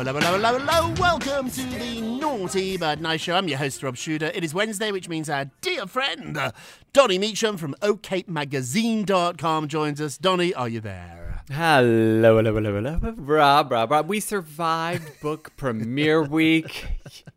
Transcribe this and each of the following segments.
Hello, hello, hello, hello. Welcome to the Naughty But Nice Show. I'm your host, Rob Shuter. It is Wednesday, which means our dear friend, uh, Donny Meacham from OKMagazine.com joins us. Donny, are you there? Hello, hello, hello, hello. Rob, Rob, Rob. We survived book premiere week.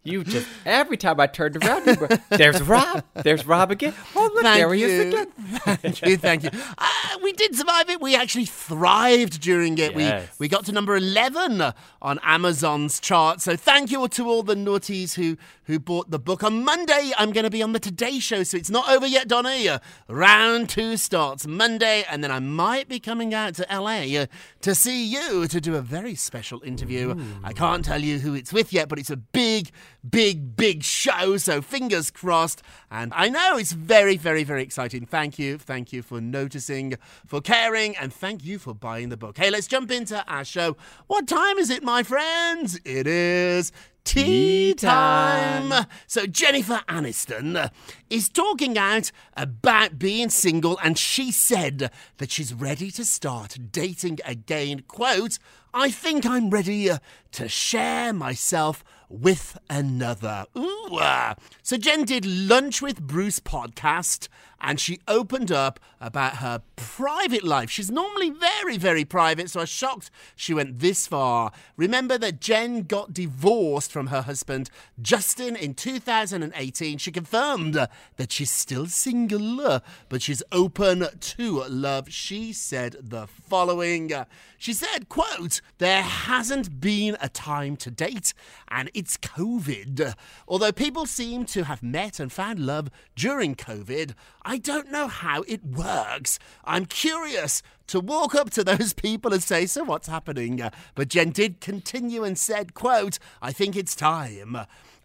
You just, every time I turned around, you were, there's Rob. There's Rob again. Oh, look, Thank there he is again. Thank you, thank you. Uh, we did survive it. We actually thrived during it. Yes. We we got to number 11 on Amazon's chart. So thank you to all the naughties who, who bought the book. On Monday, I'm going to be on the Today Show, so it's not over yet, Donny. Round two starts Monday, and then I might be coming out to LA to see you to do a very special interview. I can't tell you who it's with yet, but it's a big, big, big show, so fingers crossed. And I know it's very, very, very exciting. Thank you. Thank you for noticing, for caring, and thank you for buying the book. Hey, let's jump into our show. What time is it, my friends? It is tea time. So Jennifer Aniston uh, is talking out about being single, and she said that she's ready to start dating again. Quote, I think I'm ready uh, to share myself with another. Ooh. Uh. So Jen did Lunch with Bruce podcast and she opened up about her private life. She's normally very, very private, so I was shocked she went this far. Remember that Jen got divorced from her husband, Justin, in 2018. She confirmed that she's still single, but she's open to love. She said the following. She said, quote, there hasn't been a time to date, and it's COVID. Although people seem to have met and found love during COVID, I don't know how it works. I'm curious to walk up to those people and say, so what's happening? But Jen did continue and said, quote, I think it's time.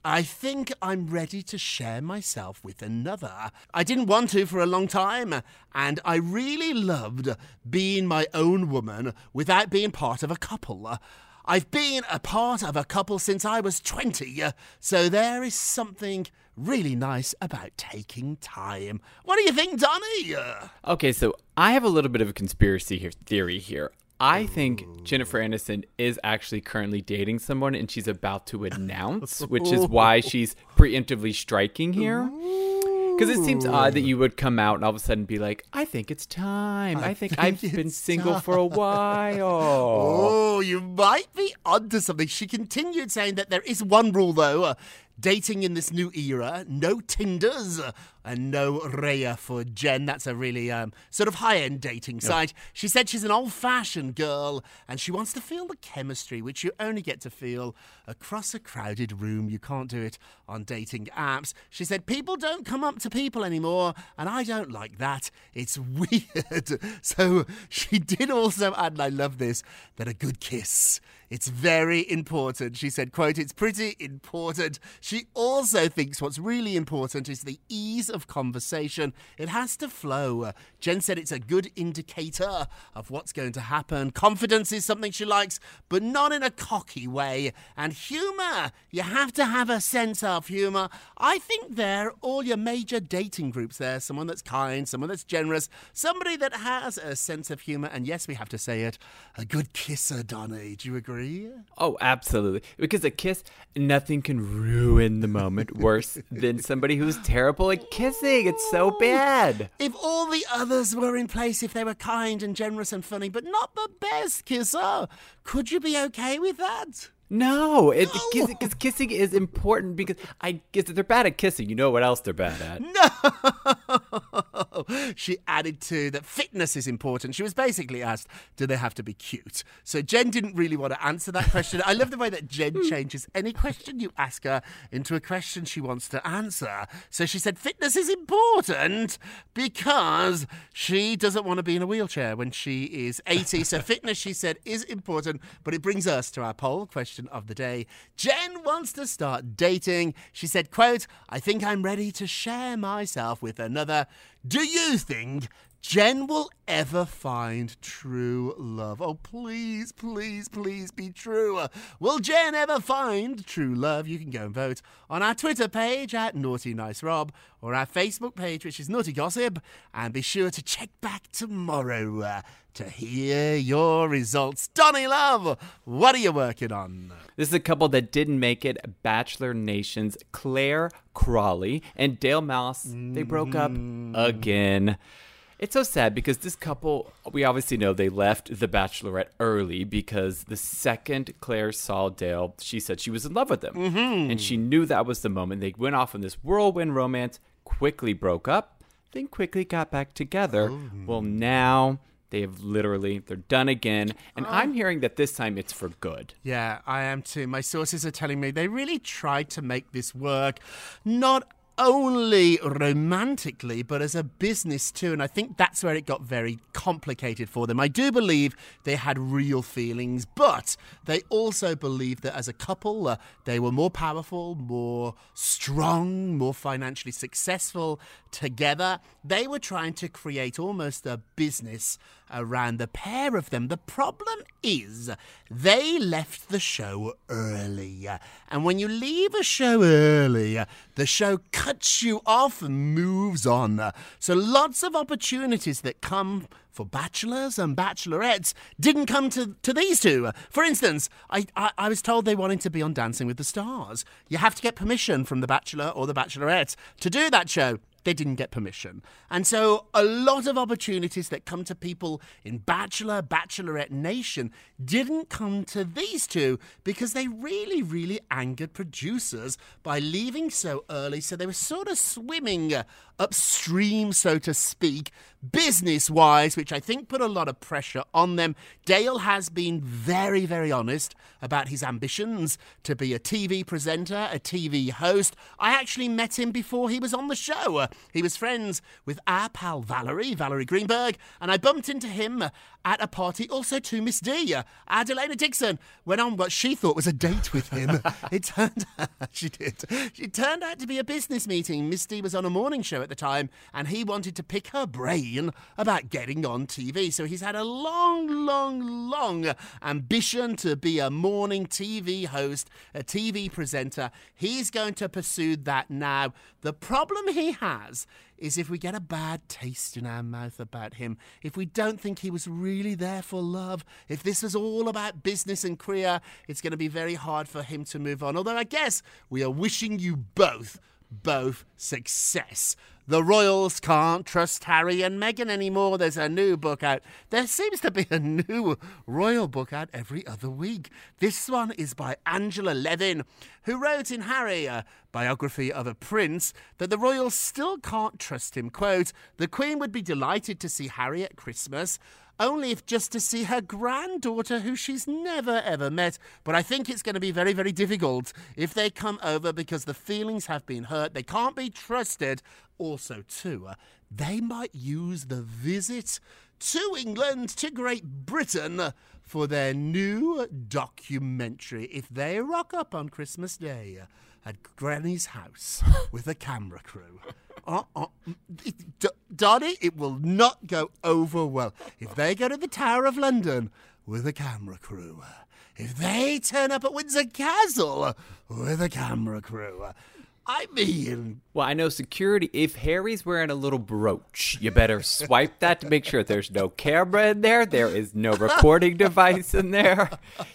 I think I'm ready to share myself with another. I didn't want to for a long time, and I really loved being my own woman without being part of a couple. I've been a part of a couple since I was 20, uh, so there is something really nice about taking time. What do you think, Donny? Uh, okay, so I have a little bit of a conspiracy here, theory here. I think Jennifer Aniston is actually currently dating someone and she's about to announce, which is why she's preemptively striking here. Because it seems odd that you would come out and all of a sudden be like, I think it's time. I, think, I've been single for a while. Oh, you might be onto something. She continued saying that there is one rule, though. Uh, dating in this new era, no Tinders and no Raya for Jen. That's a really um, sort of high end dating site. She said she's an old fashioned girl and she wants to feel the chemistry, which you only get to feel across a crowded room. You can't do it on dating apps. She said, People don't come up to people anymore, and I don't like that. It's weird. So she did also add, and I love this, that a good kiss. It's very important. She said, quote, it's pretty important. She also thinks what's really important is the ease of conversation. It has to flow. Uh, Jen said it's a good indicator of what's going to happen. Confidence is something she likes, but not in a cocky way. And humour, you have to have a sense of humour. I think they're all your major dating groups there. Someone that's kind, someone that's generous, somebody that has a sense of humour. And yes, we have to say it, a good kisser, Donny. Do you agree? Oh, absolutely. Because a kiss, nothing can ruin the moment worse than somebody who's terrible at kissing. It's so bad. If all the others were in place, if they were kind and generous and funny, but not the best kisser, could you be okay with that? No, it, because kissing is important because I guess they're bad at kissing. You know what else they're bad at? No. she added to that fitness is important. She was basically asked, "Do they have to be cute?" So Jen didn't really want to answer that question. I love the way that Jen hmm. changes any question you ask her into a question she wants to answer. So she said, "Fitness is important because she doesn't want to be in a wheelchair when she is 80." so fitness, she said, is important. But it brings us to our poll question of the day. Jen wants to start dating. She said, quote, I think I'm ready to share myself with another. Do you think Jen will ever find true love? Oh, please, please, please be true. Will Jen ever find true love? You can go and vote on our Twitter page at Naughty Nice Rob or our Facebook page, which is Naughty Gossip. And be sure to check back tomorrow uh, to hear your results. Donny Love, what are you working on? This is a couple that didn't make it. Bachelor Nation's Clare Crawley and Dale Moss. They broke up again. It's so sad because this couple, we obviously know they left The Bachelorette early because the second Clare saw Dale, she said she was in love with him. Mhm. And she knew that was the moment. They went off on this whirlwind romance, quickly broke up, then quickly got back together. Well, now they have literally, they're done again. And I'm hearing that this time it's for good. Yeah, I am too. My sources are telling me they really tried to make this work, not only romantically, but as a business too. And I think that's where it got very complicated for them. I do believe they had real feelings, but they also believed that as a couple, uh, they were more powerful, more strong, more financially successful together. They were trying to create almost a business around the pair of them. The problem is they left the show early. And when you leave a show early, the show cuts you off and moves on. So lots of opportunities that come for bachelors and bachelorettes didn't come to, to these two. For instance, I, I, I was told they wanted to be on Dancing with the Stars. You have to get permission from the bachelor or the bachelorette to do that show they didn't get permission. And so a lot of opportunities that come to people in Bachelor, Bachelorette Nation didn't come to these two because they really, really angered producers by leaving so early. So they were sort of swimming upstream, so to speak, business wise, which I think put a lot of pressure on them. Dale has been very, very honest about his ambitions to be a TV presenter, a TV host. I actually met him before he was on the show. He was friends with our pal Valerie, Valerie Greenberg, and I bumped into him at a party also to Miss D. Uh, Adelena Dixon went on what she thought was a date with him. it turned out she did. It turned out to be a business meeting. Miss D was on a morning show at the time, and he wanted to pick her brain about getting on TV. So he's had a long, long, long ambition to be a morning TV host, a TV presenter. He's going to pursue that now. The problem he has is if we get a bad taste in our mouth about him, if we don't think he was really there for love, if this was all about business and career, it's going to be very hard for him to move on. Although I guess we are wishing you both both success. The royals can't trust Harry and Meghan anymore. There's a new book out. There seems to be a new royal book out every other week. This one is by Angela Levin, who wrote in Harry, a biography of a prince, that the royals still can't trust him. Quote, the Queen would be delighted to see Harry at Christmas only if just to see her granddaughter, who she's never ever met. But I think it's going to be very, very difficult if they come over because the feelings have been hurt. They can't be trusted. Also, too, uh, they might use the visit to England, to Great Britain, for their new documentary. If they rock up on Christmas Day at Granny's house with a camera crew. Uh, uh, it, will not go over well. If they go to the Tower of London with a camera crew, if they turn up at Windsor Castle with a camera crew, I mean, Well, I know security. If Harry's wearing a little brooch, you better swipe that to make sure there's no camera in there. There is no recording device in there.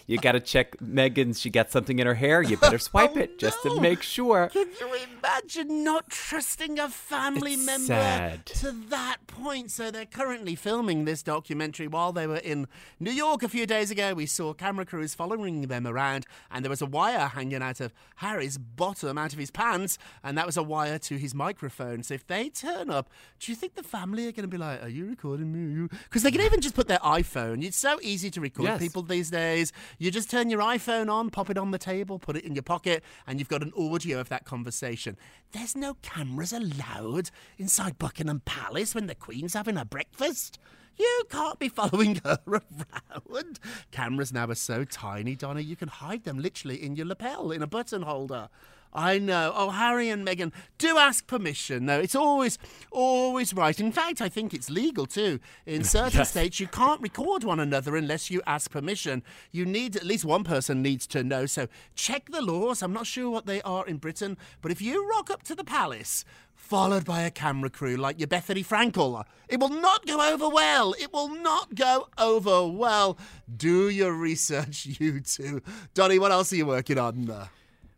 You got to check Meghan's. She got something in her hair. You better swipe oh, it just to make sure. Can you imagine not trusting a family It's member sad. to that point? So they're currently filming this documentary while they were in New York a few days ago. We saw camera crews following them around, and there was a wire hanging out of Harry's bottom, out of his pants, and that was a wire to his microphone. So if they turn up, do you think the family are going to be like, "Are you recording me?" Because they can even just put their iPhone. It's so easy to record Yes. people these days. You just turn your iPhone on, pop it on the table, put it in your pocket, and you've got an audio of that conversation. There's no cameras allowed inside Buckingham Palace when the Queen's having her breakfast. You can't be following her around. Cameras now are so tiny, Donna, you can hide them literally in your lapel, in a button holder. I know. Oh, Harry and Meghan, do ask permission. No, it's always, always right. In fact, I think it's legal too. In certain Yes. states, you can't record one another unless you ask permission. You need, at least one person needs to know. So check the laws. I'm not sure what they are in Britain, but if you rock up to the palace, followed by a camera crew like your Bethenny Frankel, it will not go over well. It will not go over well. Do your research, you two. Donny, what else are you working on?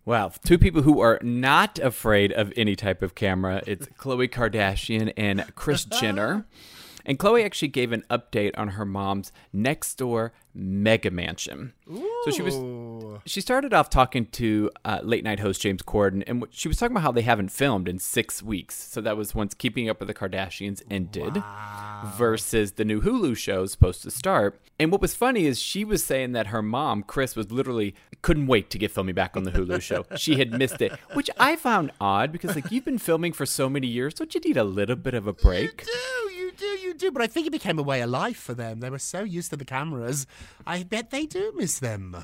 Wow, two people who are not afraid of any type of camera. It's Khloe Kardashian and Kris Jenner. And Khloe actually gave an update on her mom's next door mega mansion. So she was she started off talking to uh, late night host James Corden, and she was talking about how they haven't filmed in six weeks. So that was once Keeping Up with the Kardashians ended, versus the new Hulu show is supposed to start. And what was funny is she was saying that her mom, Kris, was literally couldn't wait to get filming back on the Hulu show. She had missed it, which I found odd because like you've been filming for so many years, don't you need a little bit of a break? you do, do. But I think it became a way of life for them. They were so used to the cameras. I bet they do miss them.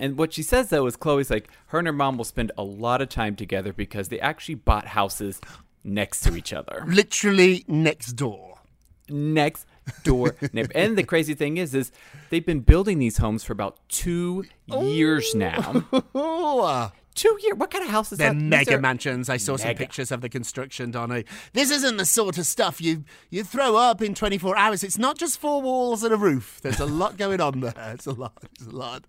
And what she says though is Khloe's like her and her mom will spend a lot of time together because they actually bought houses next to each other. Literally next door. Next door. and the crazy thing is is they've been building these homes for about 2 years now. Two years. What kind of house is they're that? These mega are- mansions. I saw some Mega. pictures of the construction, Donny. This isn't the sort of stuff you you throw up in 24 hours. It's not just four walls and a roof. There's a lot going on there. It's a lot. It's a lot.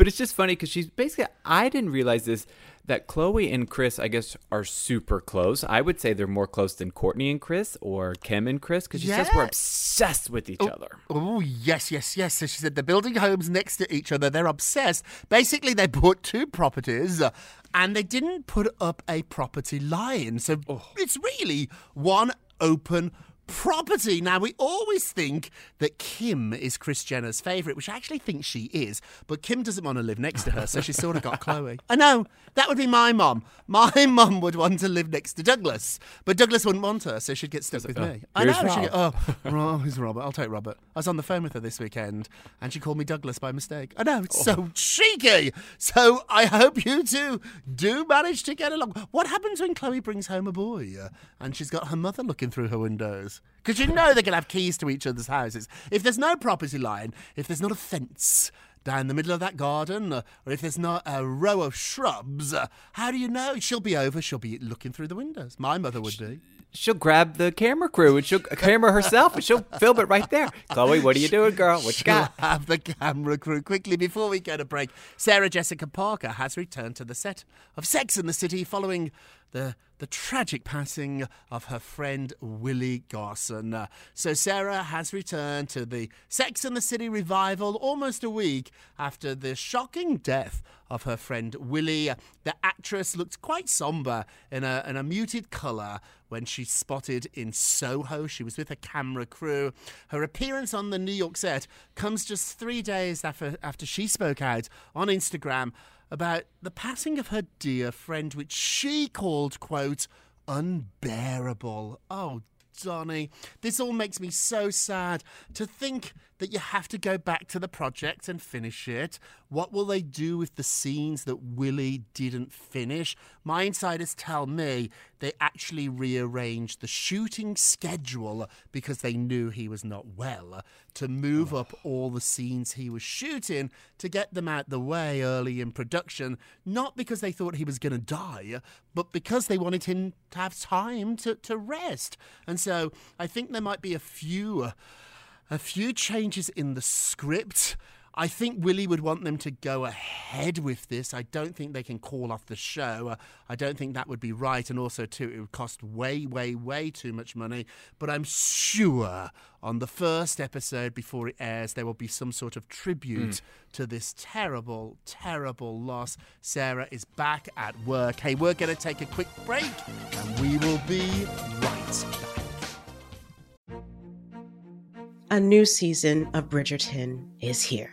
But it's just funny because she's basically. I didn't realize this that Khloe and Kris, I guess, are super close. I would say they're more close than Kourtney and Kris or Kim and Kris because she says we're obsessed with each oh, other. Oh, yes, yes, yes. So she said they're building homes next to each other. They're obsessed. Basically, they bought two properties and they didn't put up a property line. So oh. it's really one open property. Now, we always think that Kim is Kris Jenner's favourite, which I actually think she is. But Kim doesn't want to live next to her, so she's sort of got Khloe. I know. That would be my mum. My mum would want to live next to Douglas, but Douglas wouldn't want her, so she'd get stuck with me. I know. she'd oh, Ro- who's Robert? I'll take Robert. I was on the phone with her this weekend, and she called me Douglas by mistake. I know, it's so cheeky. So I hope you two do manage to get along. What happens when Khloe brings home a boy, and she's got her mother looking through her windows? Because you know they're going to have keys to each other's houses. If there's no property line, if there's not a fence down the middle of that garden, uh, or if there's not a row of shrubs, uh, how do you know? She'll be over, she'll be looking through the windows. My mother would be. she'll grab the camera crew and she'll camera herself and she'll film it right there. Khloe, what are you doing, girl? What you got? Have the camera crew quickly before we go to break. Sarah Jessica Parker has returned to the set of Sex in the City following the the tragic passing of her friend Willie Garson. So Sarah has returned to the Sex and the City revival almost a week after the shocking death of her friend Willie. The actress looked quite somber in a, in a muted colour when she spotted in Soho. She was with a camera crew. Her appearance on the New York set comes just three days after, after she spoke out on Instagram about the passing of her dear friend, which she called, quote, unbearable. Oh, Donny, this all makes me so sad to think that you have to go back to the project and finish it. What will they do with the scenes that Willie didn't finish? My insiders tell me they actually rearranged the shooting schedule because they knew he was not well to move up oh. all the scenes he was shooting to get them out the way early in production, not because they thought he was going to die, but because they wanted him to have time to, to rest. And so I think there might be a few a few changes in the script. I think Willie would want them to go ahead with this. I don't think they can call off the show. Uh, I don't think that would be right. And also, too, it would cost way, way, way too much money. But I'm sure on the first episode before it airs, there will be some sort of tribute Mm. to this terrible, terrible loss. Sarah is back at work. Hey, we're going to take a quick break and we will be right back. A new season of Bridgerton is here.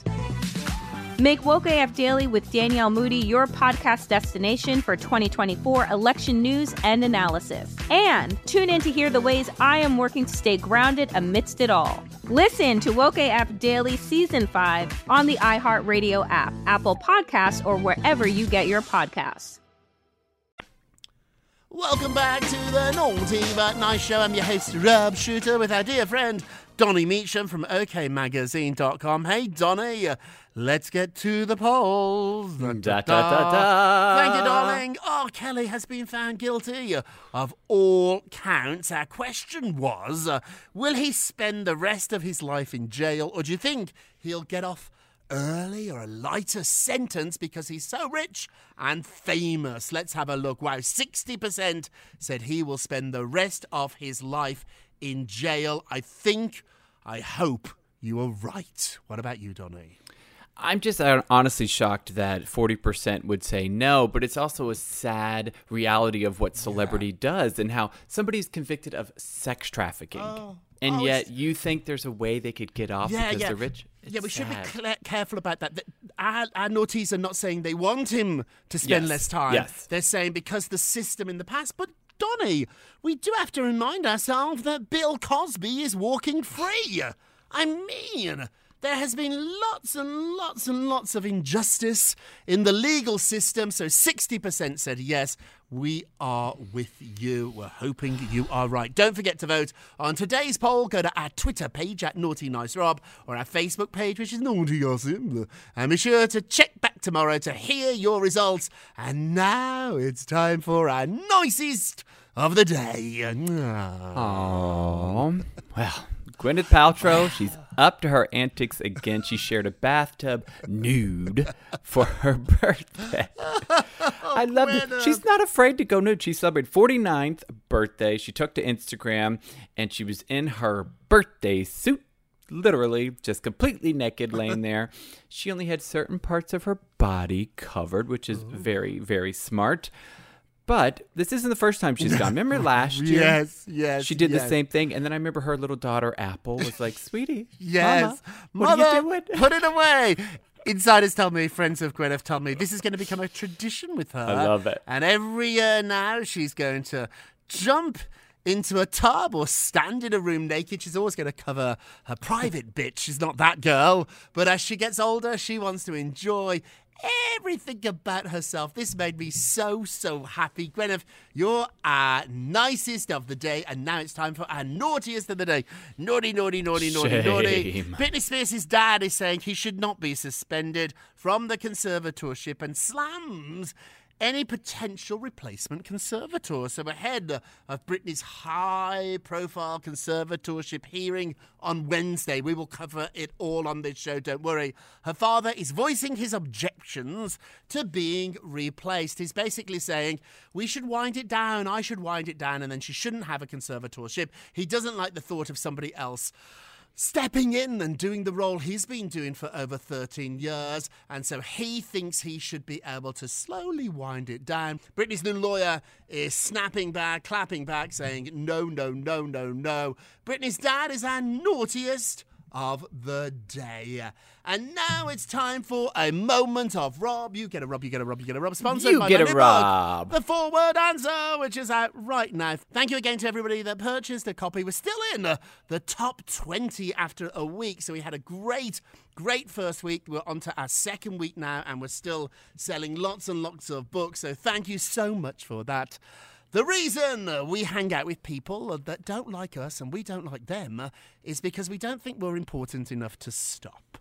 Make Woke AF Daily with Danielle Moody your podcast destination for 2024 election news and analysis. And tune in to hear the ways I am working to stay grounded amidst it all. Listen to Woke AF Daily Season 5 on the iHeartRadio app, Apple Podcasts, or wherever you get your podcasts. Welcome back to the Naughty But Nice Show. I'm your host, Rob Shuter, with our dear friend Donny Meacham from OKMagazine.com. Hey, Donny, uh, let's get to the polls. Da, da, da, da. Thank you, darling. Oh, Kelly has been found guilty of all counts. Our question was uh, Will he spend the rest of his life in jail, or do you think he'll get off? early or a lighter sentence because he's so rich and famous. Let's have a look. Wow, 60% said he will spend the rest of his life in jail. I think, I hope you are right. What about you, Donny? I'm just uh, honestly shocked that 40% would say no, but it's also a sad reality of what celebrity does and how somebody's convicted of sex trafficking. Oh. And Oh, yet it's- you think there's a way they could get off Yeah, because yeah. they're rich? yeah, we It's should be sad. cla careful about that. That- Our, our naughties are not saying they want him to spend Yes, less time. yes. They're saying because the system in the past. But Donny, we do have to remind ourselves that Bill Cosby is walking free. I mean, there has been lots and lots and lots of injustice in the legal system. So 60% said yes. We are with you. We're hoping you are right. Don't forget to vote on today's poll. Go to our Twitter page at Naughty Nice Rob or our Facebook page, which is Naughty Gossip. And be sure to check back tomorrow to hear your results. And now it's time for our nicest of the day. Aww. Well, Gwyneth Paltrow, she's up to her antics again. She shared a bathtub nude for her birthday. I love it. She's not afraid to go nude. She celebrated 49th birthday. She took to Instagram and she was in her birthday suit. Literally, just completely naked, laying there. She only had certain parts of her body covered, which is very, very smart. But this isn't the first time she's gone. Remember last year? Yes, yes, She did yes. the same thing, and then I remember her little daughter Apple was like, "Sweetie, Yes. Mama, what Mother, are you doing?" Put it away. Insiders tell me, friends of Gwyneth tell me, this is going to become a tradition with her. I love it. And every year now, she's going to jump into a tub or stand in a room naked. She's always going to cover her private bit. She's not that girl. But as she gets older, she wants to enjoy everything about herself. This made me so, so happy. Gwyneth, you're our nicest of the day. And now it's time for our naughtiest of the day. Naughty, naughty, naughty, naughty, naughty. Shame. Britney Spears' dad is saying he should not be suspended from the conservatorship and slams any potential replacement conservator. So, ahead of Britney's high profile conservatorship hearing on Wednesday, we will cover it all on this show, don't worry. Her father is voicing his objections to being replaced. He's basically saying, We should wind it down, I should wind it down, and then she shouldn't have a conservatorship. He doesn't like the thought of somebody else stepping in and doing the role he's been doing for over 13 years. And so he thinks he should be able to slowly wind it down. Britney's new lawyer is snapping back, clapping back, saying, no, no, no, no, no. Britney's dad is our naughtiest of the day. And now it's time for a moment of Rob. You get a Rob, you get a Rob, you get a Rob. Sponsored You by get a Rob. The Four Word Answer, which is out right now. Thank you again to everybody that purchased a copy. We're still in uh, the top 20 after a week. So we had a great, great first week. We're on to our second week now, and we're still selling lots and lots of books. So thank you so much for that. The reason we hang out with people that don't like us and we don't like them uh, is because we don't think we're important enough to stop.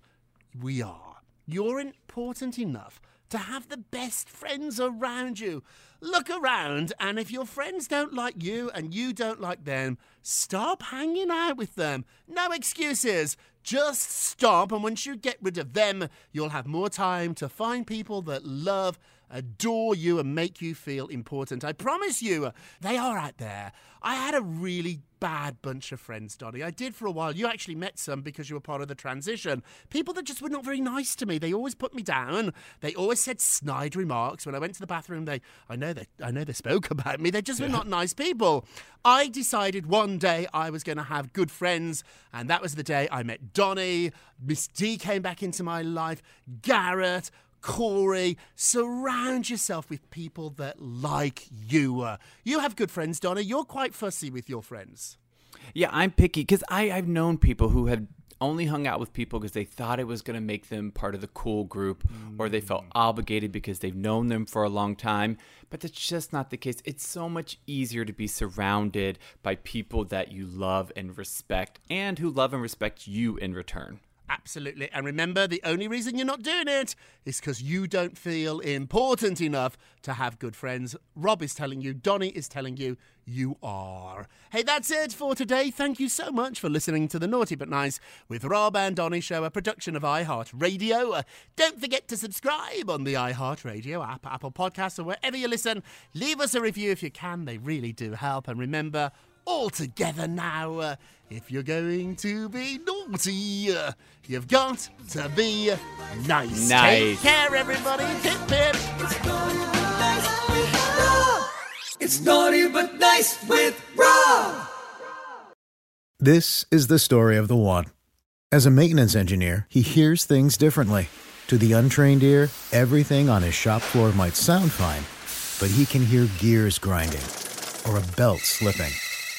We are. You're important enough to have the best friends around you. Look around, and if your friends don't like you and you don't like them, stop hanging out with them. No excuses. Just stop, and once you get rid of them, you'll have more time to find people that love, adore you, and make you feel important. I promise you, uh, they are out there. I had a really bad bunch of friends, Donny. I did for a while. You actually met some because you were part of the transition. People that just were not very nice to me. They always put me down. They always said snide remarks. When I went to the bathroom, they I know they I know they spoke about me. They just were not nice people. I decided one day I was going to have good friends, and that was the day I met Donny. Miss D came back into my life. Garrett. Corey, surround yourself with people that like you. Uh, You have good friends, Donna. You're quite fussy with your friends. Yeah, I'm picky because I've known people who had only hung out with people because they thought it was going to make them part of the cool group or they felt obligated because they've known them for a long time. But that's just not the case. It's so much easier to be surrounded by people that you love and respect and who love and respect you in return. Absolutely. And remember, the only reason you're not doing it is because you don't feel important enough to have good friends. Rob is telling you, Donny is telling you, you are. Hey, that's it for today. Thank you so much for listening to the Naughty But Nice with Rob and Donny Show, a production of iHeartRadio. Uh, don't forget to subscribe on the iHeartRadio app, Apple Podcasts, or wherever you listen. Leave us a review if you can, they really do help. And remember, all together now. Uh, if you're going to be naughty, uh, you've got to be nice. Take care, everybody. Pip pip. It's naughty but nice with Rob. This is the story of the one. As a maintenance engineer, he hears things differently. To the untrained ear, everything on his shop floor might sound fine, but he can hear gears grinding or a belt slipping.